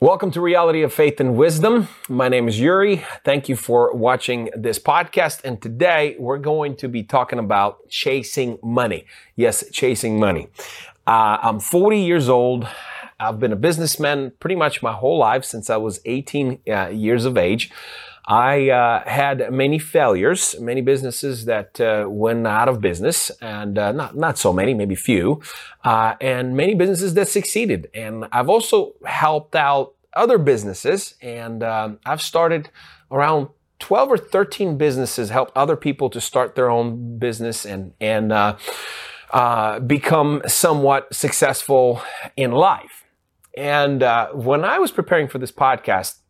Welcome to Reality of Faith and Wisdom. My name is Yuri. Thank you for watching this podcast. And today we're going to be talking about chasing money. Yes, chasing money. Uh, I'm 40 years old. I've been a businessman pretty much my whole life since I was 18 uh, years of age. I uh, had many failures, many businesses that uh, went out of business, and uh, not not so many, maybe few, uh, and many businesses that succeeded. And I've also helped out other businesses, and um, I've started around 12 or 13 businesses, helped other people to start their own business and and uh, uh, become somewhat successful in life. And when I was preparing for this podcast,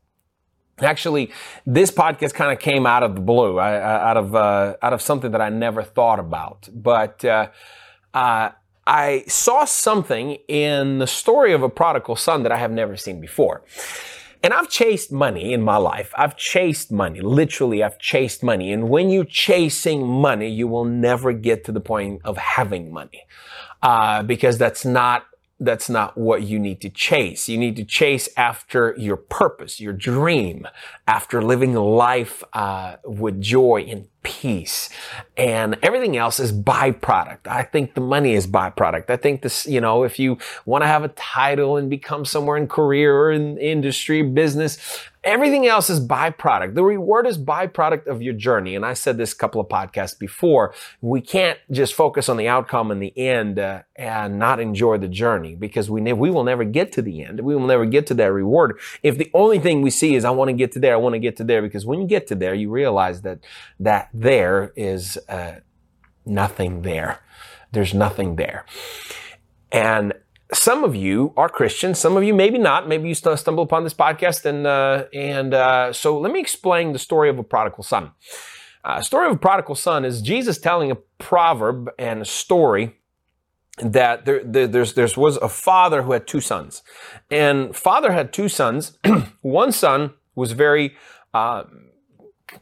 Actually, this podcast kind of came out of the blue, I, out of uh, out of something that I never thought about. But uh, uh, I saw something in the story of a prodigal son that I have never seen before. And I've chased money in my life. I've chased money. Literally, I've chased money. And when you're chasing money, you will never get to the point of having money. Uh, because that's not that's not what you need to chase. You need to chase after your purpose, your dream, after living life uh, with joy and peace and everything else is byproduct. I think the money is byproduct. I think this, you know, if you want to have a title and become somewhere in career or in industry, business, everything else is byproduct. The reward is byproduct of your journey. And I said this a couple of podcasts before. We can't just focus on the outcome and the end uh, and not enjoy the journey because we ne- we will never get to the end. We will never get to that reward if the only thing we see is I want to get to there. I want to get to there because when you get to there, you realize that that there is uh, nothing there. There's nothing there. And some of you are Christians, some of you maybe not. Maybe you stumble upon this podcast, and uh, and uh, so let me explain the story of a prodigal son. Uh, story of a prodigal son is Jesus telling a proverb and a story that there, there there's there was a father who had two sons, and father had two sons. One son was very uh,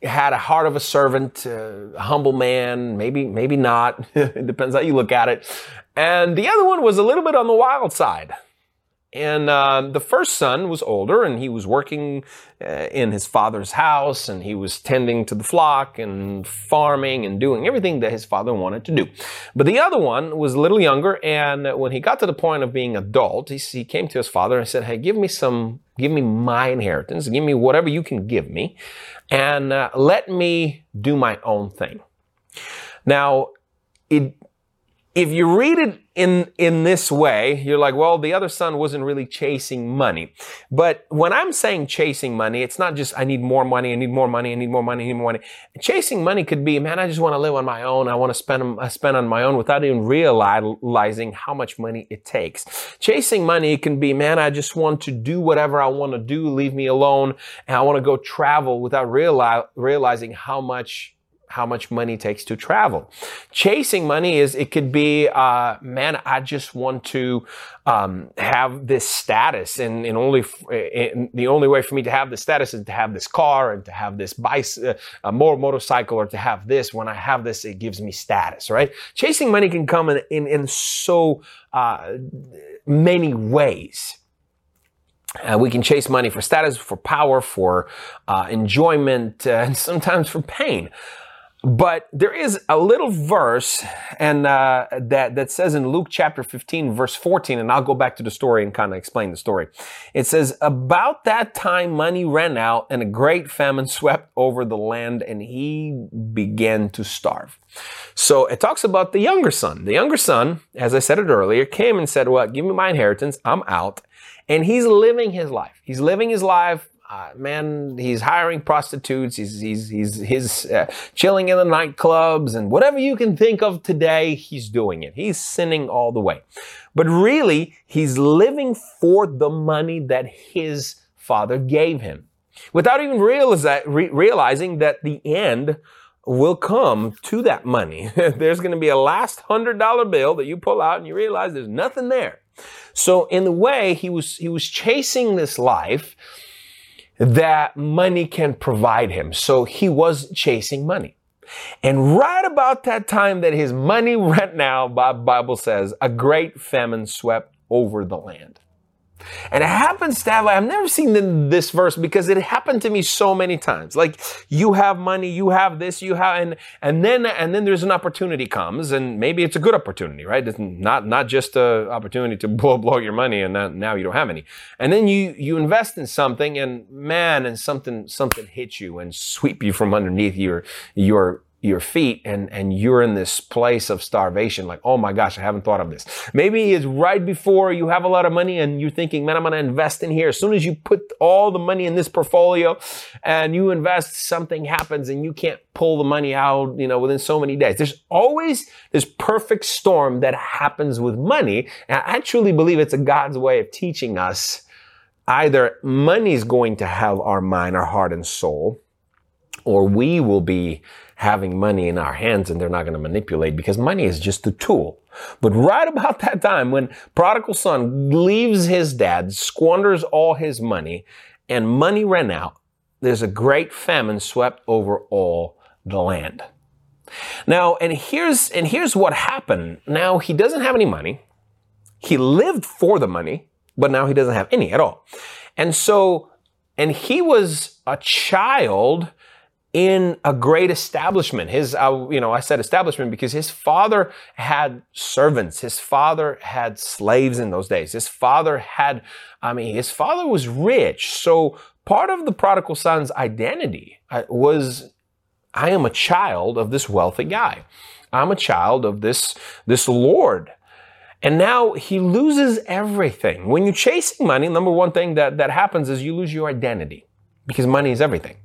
had a heart of a servant, uh, a humble man, maybe, maybe not. it depends how you look at it. And the other one was a little bit on the wild side. And uh, the first son was older and he was working uh, in his father's house and he was tending to the flock and farming and doing everything that his father wanted to do. But the other one was a little younger and when he got to the point of being adult, he, he came to his father and said, Hey, give me some, give me my inheritance, give me whatever you can give me and uh, let me do my own thing. Now, it, if you read it in, in this way, you're like, well, the other son wasn't really chasing money. But when I'm saying chasing money, it's not just, I need more money, I need more money, I need more money, I need more money. Chasing money could be, man, I just want to live on my own. I want to spend, spend on my own without even realizing how much money it takes. Chasing money can be, man, I just want to do whatever I want to do, leave me alone, and I want to go travel without reali- realizing how much how much money takes to travel. Chasing money is, it could be, uh, man, I just want to, um, have this status and, and only, and the only way for me to have this status is to have this car and to have this bicycle, uh, more motorcycle or to have this. When I have this, it gives me status, right? Chasing money can come in, in, in so, uh, many ways. Uh, we can chase money for status, for power, for uh, enjoyment, uh, and sometimes for pain. But there is a little verse and uh, that that says in Luke chapter 15 verse 14 and I'll go back to the story and kind of explain the story. It says about that time money ran out and a great famine swept over the land and he began to starve. So it talks about the younger son. The younger son, as I said it earlier, came and said, "Well, give me my inheritance. I'm out." And he's living his life. He's living his life uh, man, he's hiring prostitutes. He's he's he's he's uh, chilling in the nightclubs and whatever you can think of today, he's doing it. He's sinning all the way, but really, he's living for the money that his father gave him, without even realizing that the end will come to that money. there's going to be a last hundred dollar bill that you pull out and you realize there's nothing there. So in the way he was he was chasing this life that money can provide him. So he was chasing money. And right about that time that his money ran out, Bible says, a great famine swept over the land. And it happens to have, I've never seen this verse because it happened to me so many times. Like you have money, you have this, you have, and, and then, and then there's an opportunity comes and maybe it's a good opportunity, right? It's not, not just an opportunity to blow, blow your money and now you don't have any. And then you, you invest in something and man, and something, something hits you and sweep you from underneath your, your, your feet and, and you're in this place of starvation. Like, oh my gosh, I haven't thought of this. Maybe it's right before you have a lot of money and you're thinking, man, I'm going to invest in here. As soon as you put all the money in this portfolio and you invest, something happens and you can't pull the money out, you know, within so many days. There's always this perfect storm that happens with money. And I truly believe it's a God's way of teaching us either money is going to have our mind, our heart and soul, or we will be having money in our hands and they're not going to manipulate because money is just a tool. But right about that time when prodigal son leaves his dad, squanders all his money and money ran out, there's a great famine swept over all the land. Now, and here's, and here's what happened. Now he doesn't have any money. He lived for the money, but now he doesn't have any at all. And so, and he was a child in a great establishment. His, uh, you know, I said establishment because his father had servants. His father had slaves in those days. His father had, I mean, his father was rich. So part of the prodigal son's identity uh, was, I am a child of this wealthy guy. I'm a child of this, this Lord. And now he loses everything. When you're chasing money, number one thing that, that happens is you lose your identity because money is everything.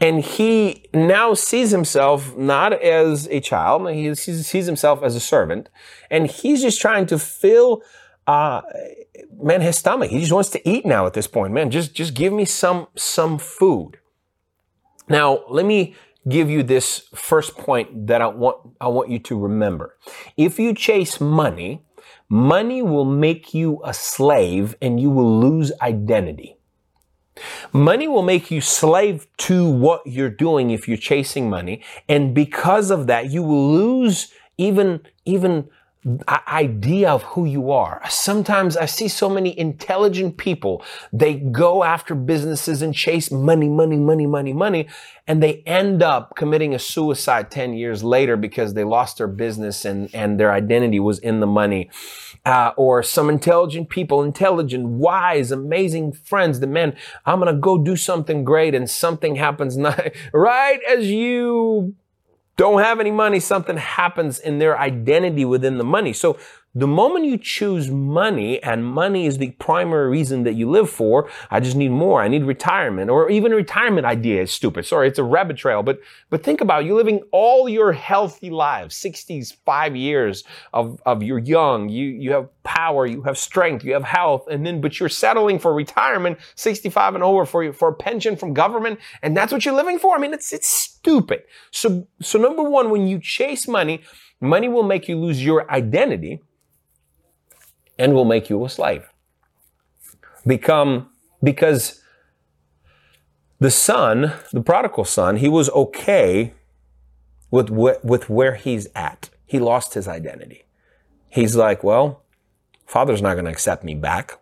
And he now sees himself not as a child, he sees himself as a servant, and he's just trying to fill, uh, man, his stomach. He just wants to eat now at this point. Man, just, just give me some, some food. Now, let me give you this first point that I want, I want you to remember. If you chase money, money will make you a slave and you will lose identity. Money will make you slave to what you're doing if you're chasing money. And because of that, you will lose even, even idea of who you are. Sometimes I see so many intelligent people. They go after businesses and chase money, money, money, money, money. And they end up committing a suicide 10 years later because they lost their business and, and their identity was in the money. Uh, or some intelligent people, intelligent, wise, amazing friends. The man, I'm going to go do something great and something happens not, right as you don't have any money, something happens in their identity within the money. So the moment you choose money and money is the primary reason that you live for, I just need more. I need retirement or even retirement idea is stupid. Sorry, it's a rabbit trail, but, but think about you living all your healthy lives, 60s, five years of, of your young. You, you have power, you have strength, you have health, and then, but you're settling for retirement, 65 and over for, for a pension from government. And that's what you're living for. I mean, it's, it's stupid. So, so number one, when you chase money, money will make you lose your identity and will make you a slave. Become, because the son, the prodigal son, he was okay with, with where he's at. He lost his identity. He's like, well, father's not going to accept me back.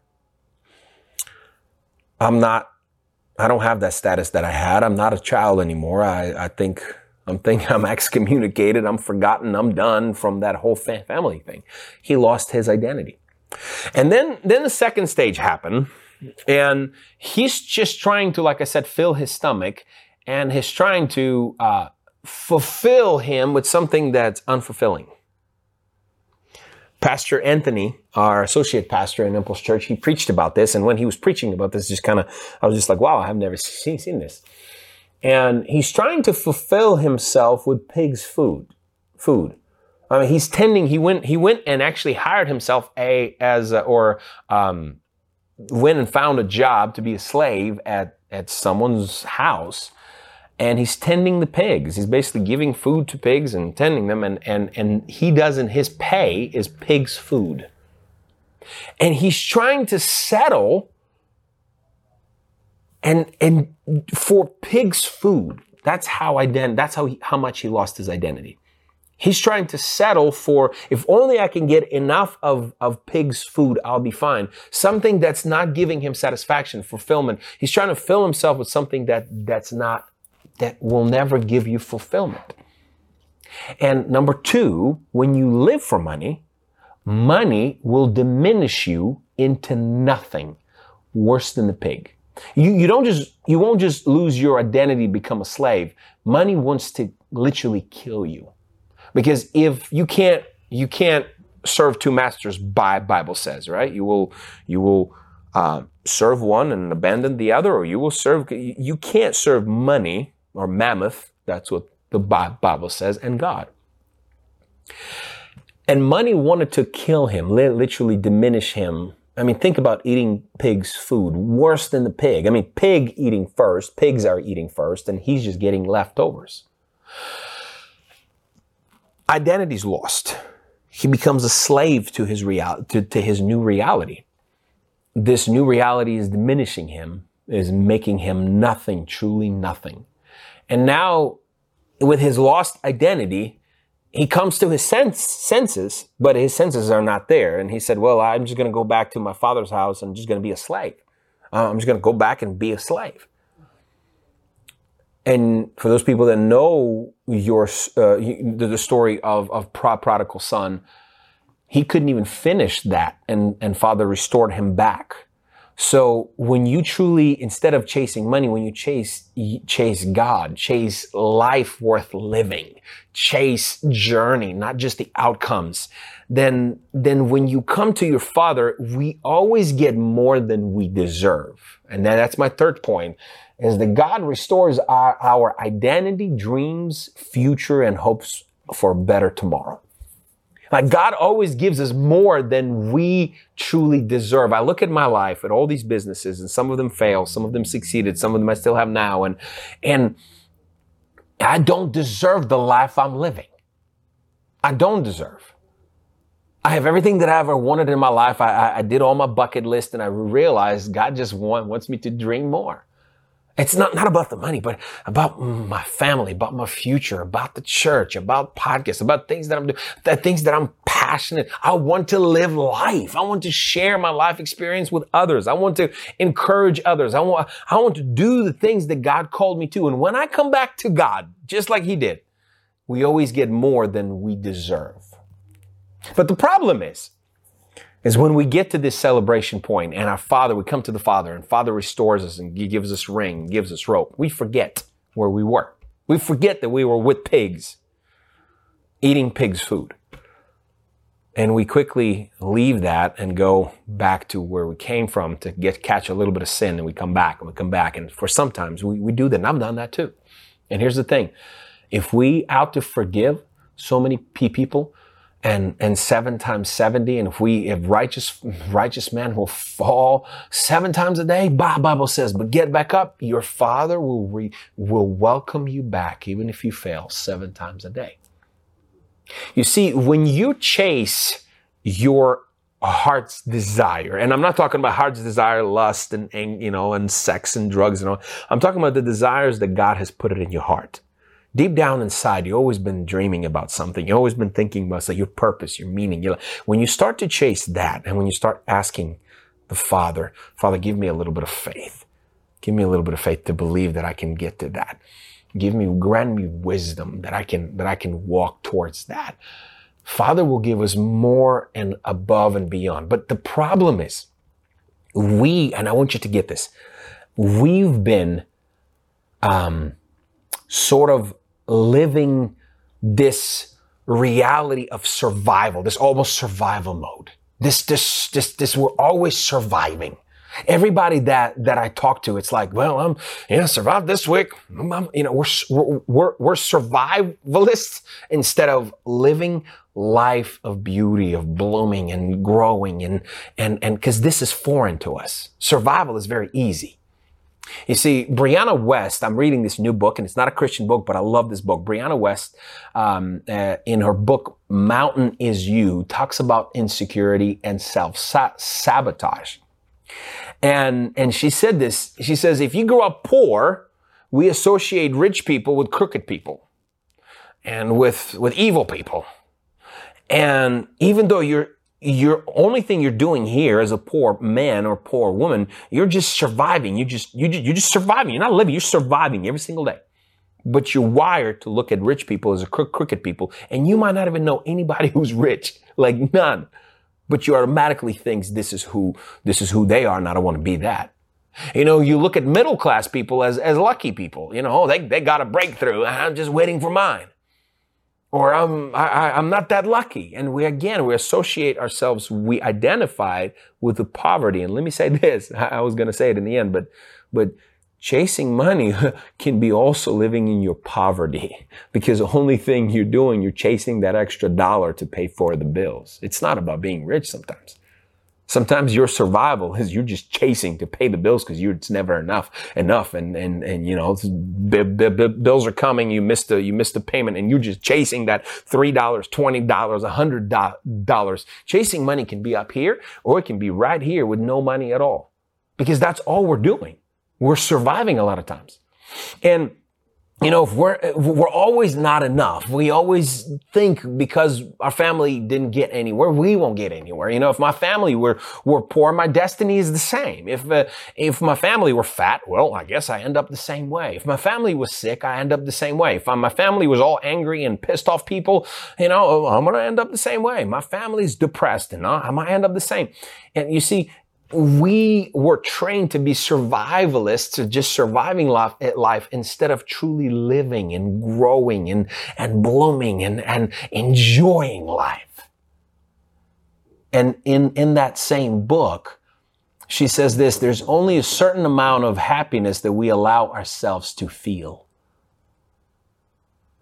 I'm not, I don't have that status that I had. I'm not a child anymore. I, I think, I'm thinking I'm excommunicated. I'm forgotten. I'm done from that whole family thing. He lost his identity. And then, then the second stage happened and he's just trying to, like I said, fill his stomach and he's trying to, uh, fulfill him with something that's unfulfilling. Pastor Anthony, our associate pastor in Impulse Church, he preached about this. And when he was preaching about this, just kind of, I was just like, wow, I've never seen, seen this. And he's trying to fulfill himself with pig's food, food. I mean, he's tending. He went. He went and actually hired himself a as a, or um, went and found a job to be a slave at at someone's house, and he's tending the pigs. He's basically giving food to pigs and tending them, and and and he doesn't. His pay is pigs' food, and he's trying to settle. And and for pigs' food, that's how ident- That's how he, how much he lost his identity He's trying to settle for, if only I can get enough of, of pig's food, I'll be fine. Something that's not giving him satisfaction, fulfillment. He's trying to fill himself with something that, that's not, that will never give you fulfillment. And number two, when you live for money, money will diminish you into nothing worse than the pig. You, you don't just, you won't just lose your identity, become a slave. Money wants to literally kill you. Because if you can't, you can't serve two masters by Bible says, right? You will, you will, uh, serve one and abandon the other, or you will serve, you can't serve money or mammoth. That's what the Bible says and God. And money wanted to kill him, literally diminish him. I mean, think about eating pig's food, worse than the pig. I mean, pig eating first, pigs are eating first, and he's just getting leftovers identity's lost. He becomes a slave to his real, to, to his new reality. This new reality is diminishing him, is making him nothing, truly nothing. And now, with his lost identity, he comes to his sense, senses, but his senses are not there. And he said, well, I'm just going to go back to my father's house and just going to be a slave. Uh, I'm just going to go back and be a slave. And for those people that know your uh, the, story of of prodigal son, he couldn't even finish that, and and father restored him back. So when you truly, instead of chasing money, when you chase chase God, chase life worth living, chase journey, not just the outcomes, then then when you come to your Father, we always get more than we deserve, and then that's my third point is that God restores our, our identity, dreams, future, and hopes for a better tomorrow. Like God always gives us more than we truly deserve. I look at my life at all these businesses and some of them fail, some of them succeeded, some of them I still have now. And, and I don't deserve the life I'm living. I don't deserve. I have everything that I ever wanted in my life. I, I, I did all my bucket list and I realized God just want, wants me to dream more. It's not, not about the money, but about my family, about my future, about the church, about podcasts, about things that I'm doing, the things that I'm passionate. I want to live life. I want to share my life experience with others. I want to encourage others. I want, I want to do the things that God called me to. And when I come back to God, just like he did, we always get more than we deserve. But the problem is, is when we get to this celebration point and our father, we come to the father and father restores us and gives us ring, gives us rope. We forget where we were. We forget that we were with pigs, eating pigs' food. And we quickly leave that and go back to where we came from to get catch a little bit of sin and we come back and we come back. And for sometimes we, we do that. And I've done that too. And here's the thing. If we out to forgive so many people, and and seven times 70 and if we if righteous righteous man will fall seven times a day bible says but get back up your father will re, will welcome you back even if you fail seven times a day you see when you chase your heart's desire and i'm not talking about heart's desire lust and, and you know and sex and drugs and all i'm talking about the desires that god has put it in your heart deep down inside, you've always been dreaming about something. You've always been thinking about your purpose, your meaning. You're, when you start to chase that and when you start asking the Father, Father, give me a little bit of faith. Give me a little bit of faith to believe that I can get to that. Give me, grant me wisdom that I can, that I can walk towards that. Father will give us more and above and beyond. But the problem is, we, and I want you to get this, we've been, um, sort of living this reality of survival, this almost survival mode. This, this, this, this, we're always surviving. Everybody that, that I talk to, it's like, well, I'm, you know, survived this week. I'm, you know, we're, we're, we're survivalists instead of living life of beauty, of blooming and growing and, and, and, cause this is foreign to us. Survival is very easy. You see, Brianna Wiest, I'm reading this new book, and it's not a Christian book, but I love this book. Brianna Wiest, um, uh, in her book, Mountain is You, talks about insecurity and self sabotage. And, and she said this, she says, if you grow up poor, we associate rich people with crooked people. and with, with evil people. And even though you're, your only thing you're doing here as a poor man or poor woman, you're just surviving. You just, you just, you're just surviving. You're not living. You're surviving every single day. But you're wired to look at rich people as a crooked people. And you might not even know anybody who's rich. Like none. But you automatically think this is who, this is who they are. And I don't want to be that. You know, you look at middle class people as, as lucky people. You know, they, they got a breakthrough. I'm just waiting for mine. Or I'm, I, I'm not that lucky. And we, again, we associate ourselves, we identify with the poverty. And let me say this. I was going to say it in the end, but, but chasing money can be also living in your poverty because the only thing you're doing, you're chasing that extra dollar to pay for the bills. It's not about being rich sometimes. Sometimes your survival is you're just chasing to pay the bills because it's never enough, enough, and and and you know b- b- b- bills are coming. You missed a you missed a payment, and you're just chasing that three dollars, twenty dollars, a hundred dollars. Chasing money can be up here, or it can be right here with no money at all, because that's all we're doing. We're surviving a lot of times, and you know, if we're, we're always not enough. We always think because our family didn't get anywhere, we won't get anywhere. You know, if my family were, were poor, my destiny is the same. If, uh, if my family were fat, well, I guess I end up the same way. If my family was sick, I end up the same way. If my family was all angry and pissed off people, you know, I'm to end up the same way. My family's depressed and I might end up the same. And you see, we were trained to be survivalists, to just surviving life, life instead of truly living and growing and, and blooming and, and enjoying life. And in, in that same book, she says this, there's only a certain amount of happiness that we allow ourselves to feel.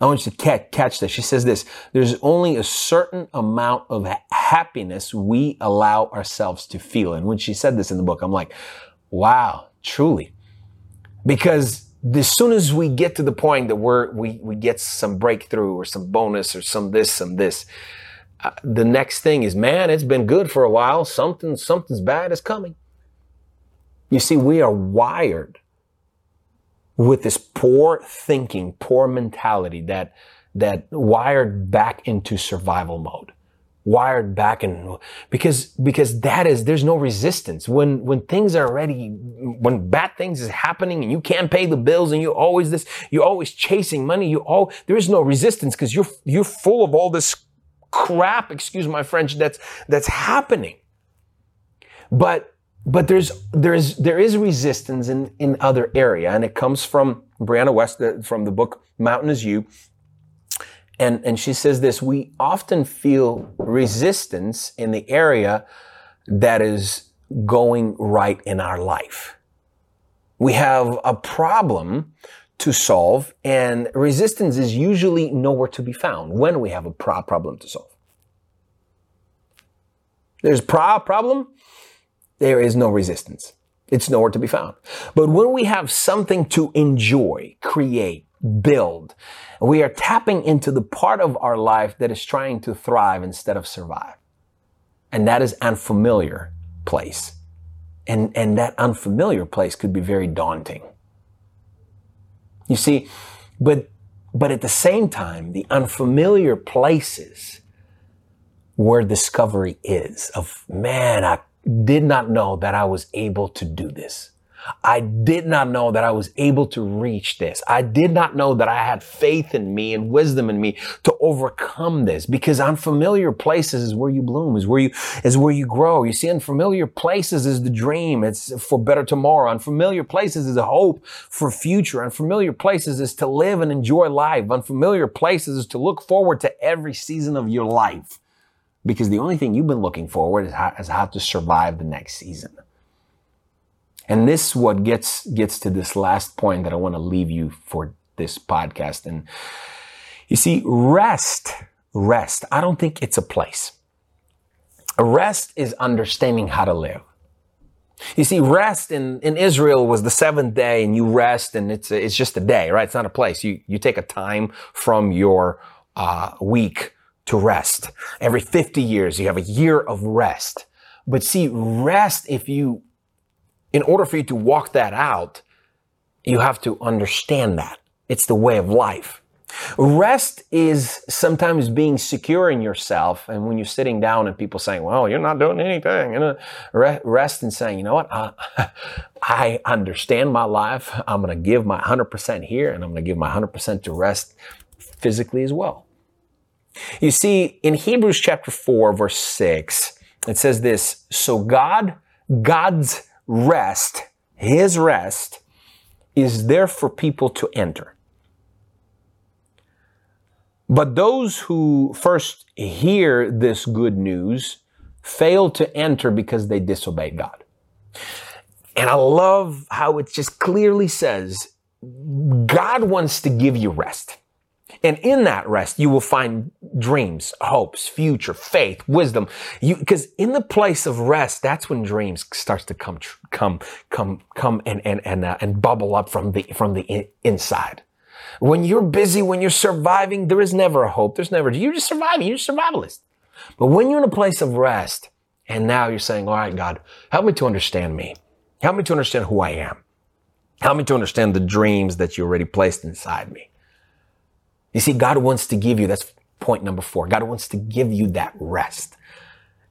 I want you to catch, catch this. She says this, there's only a certain amount of happiness we allow ourselves to feel. And when she said this in the book, I'm like, wow, truly. Because as soon as we get to the point that we're, we, we get some breakthrough or some bonus or some this, some this, uh, the next thing is, man, it's been good for a while. Something, something's bad is coming. You see, we are wired with this poor thinking, poor mentality that, that wired back into survival mode. Wired back in, because, because that is, there's no resistance. When, when things are already, when bad things is happening and you can't pay the bills and you always this, you're always chasing money, you all, there is no resistance because you're, you're full of all this crap, excuse my French, that's, that's happening. But but there's there's there is resistance in in other area, and it comes from Brianna Wiest uh, from the book Mountain is You, and and she says this: we often feel resistance in the area that is going right in our life. We have a problem to solve, and resistance is usually nowhere to be found when we have a pro- problem to solve. There's pro- problem there is no resistance. It's nowhere to be found. But when we have something to enjoy, create, build, we are tapping into the part of our life that is trying to thrive instead of survive. And that is an unfamiliar place. And, and that unfamiliar place could be very daunting. You see, but, but at the same time, the unfamiliar places where discovery is of, man, I did not know that I was able to do this. I did not know that I was able to reach this. I did not know that I had faith in me and wisdom in me to overcome this because unfamiliar places is where you bloom, is where you, is where you grow. You see, unfamiliar places is the dream. It's for better tomorrow. Unfamiliar places is a hope for future. Unfamiliar places is to live and enjoy life. Unfamiliar places is to look forward to every season of your life because the only thing you've been looking forward is how, is how to survive the next season. And this is what gets, gets to this last point that I want to leave you for this podcast. And you see, rest, rest, I don't think it's a place. Rest is understanding how to live. You see, rest in, in Israel was the seventh day and you rest and it's, a, it's just a day, right? It's not a place. You, you take a time from your, uh, week to rest. Every 50 years, you have a year of rest. But see, rest, if you, in order for you to walk that out, you have to understand that. It's the way of life. Rest is sometimes being secure in yourself. And when you're sitting down and people saying, well, you're not doing anything, and uh, rest and saying, you know what? I, I understand my life. I'm going to give my 100% here and I'm going to give my 100% to rest physically as well. You see, in Hebrews chapter 4, verse 6, it says this So God, God's rest, His rest, is there for people to enter. But those who first hear this good news fail to enter because they disobeyed God. And I love how it just clearly says God wants to give you rest. And in that rest, you will find dreams, hopes, future, faith, wisdom. You, because in the place of rest, that's when dreams starts to come, come, come, come and, and, and, uh, and bubble up from the, from the inside. When you're busy, when you're surviving, there is never a hope. There's never, you're just surviving. You're a survivalist. But when you're in a place of rest, and now you're saying, all right, God, help me to understand me. Help me to understand who I am. Help me to understand the dreams that you already placed inside me. You see, God wants to give you, that's point number four. God wants to give you that rest.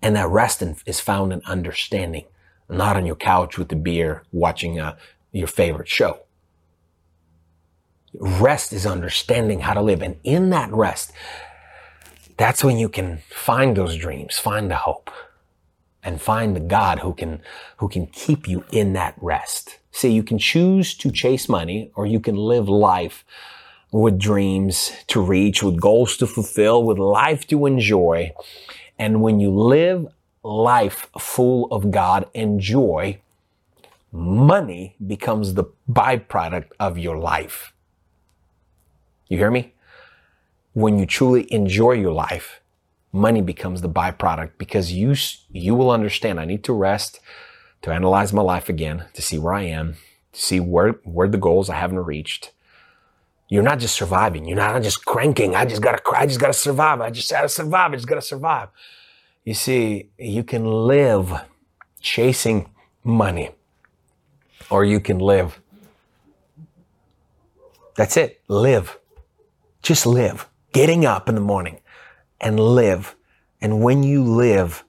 And that rest is found in understanding, not on your couch with the beer watching uh, your favorite show. Rest is understanding how to live. And in that rest, that's when you can find those dreams, find the hope, and find the God who can, who can keep you in that rest. See, you can choose to chase money or you can live life with dreams to reach, with goals to fulfill, with life to enjoy. And when you live life full of God and joy, money becomes the byproduct of your life. You hear me? When you truly enjoy your life, money becomes the byproduct because you, you will understand I need to rest, to analyze my life again, to see where I am, to see where, where the goals I haven't reached. You're not just surviving. You're not just cranking. I just gotta, cry. I just gotta survive. I just gotta survive. I just gotta survive. You see, you can live chasing money or you can live. That's it. Live just live. Getting up in the morning and live. And when you live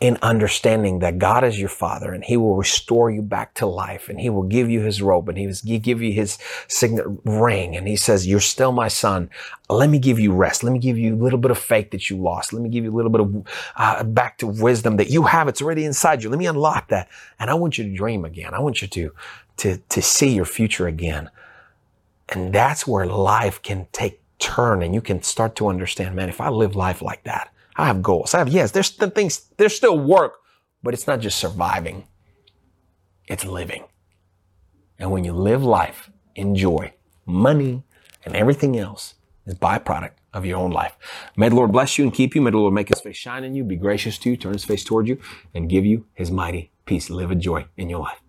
in understanding that God is your father and he will restore you back to life and he will give you his robe and he will give you his signet ring. And he says, you're still my son. Let me give you rest. Let me give you a little bit of faith that you lost. Let me give you a little bit of uh, back to wisdom that you have. It's already inside you. Let me unlock that. And I want you to dream again. I want you to, to, to see your future again. And that's where life can take turn and you can start to understand, man, if I live life like that, I have goals. I have, yes, there's the things, there's still work, but it's not just surviving. It's living. And when you live life, enjoy money and everything else is byproduct of your own life. May the Lord bless you and keep you. May the Lord make his face shine on you, be gracious to you, turn his face toward you, and give you his mighty peace. Live a joy in your life.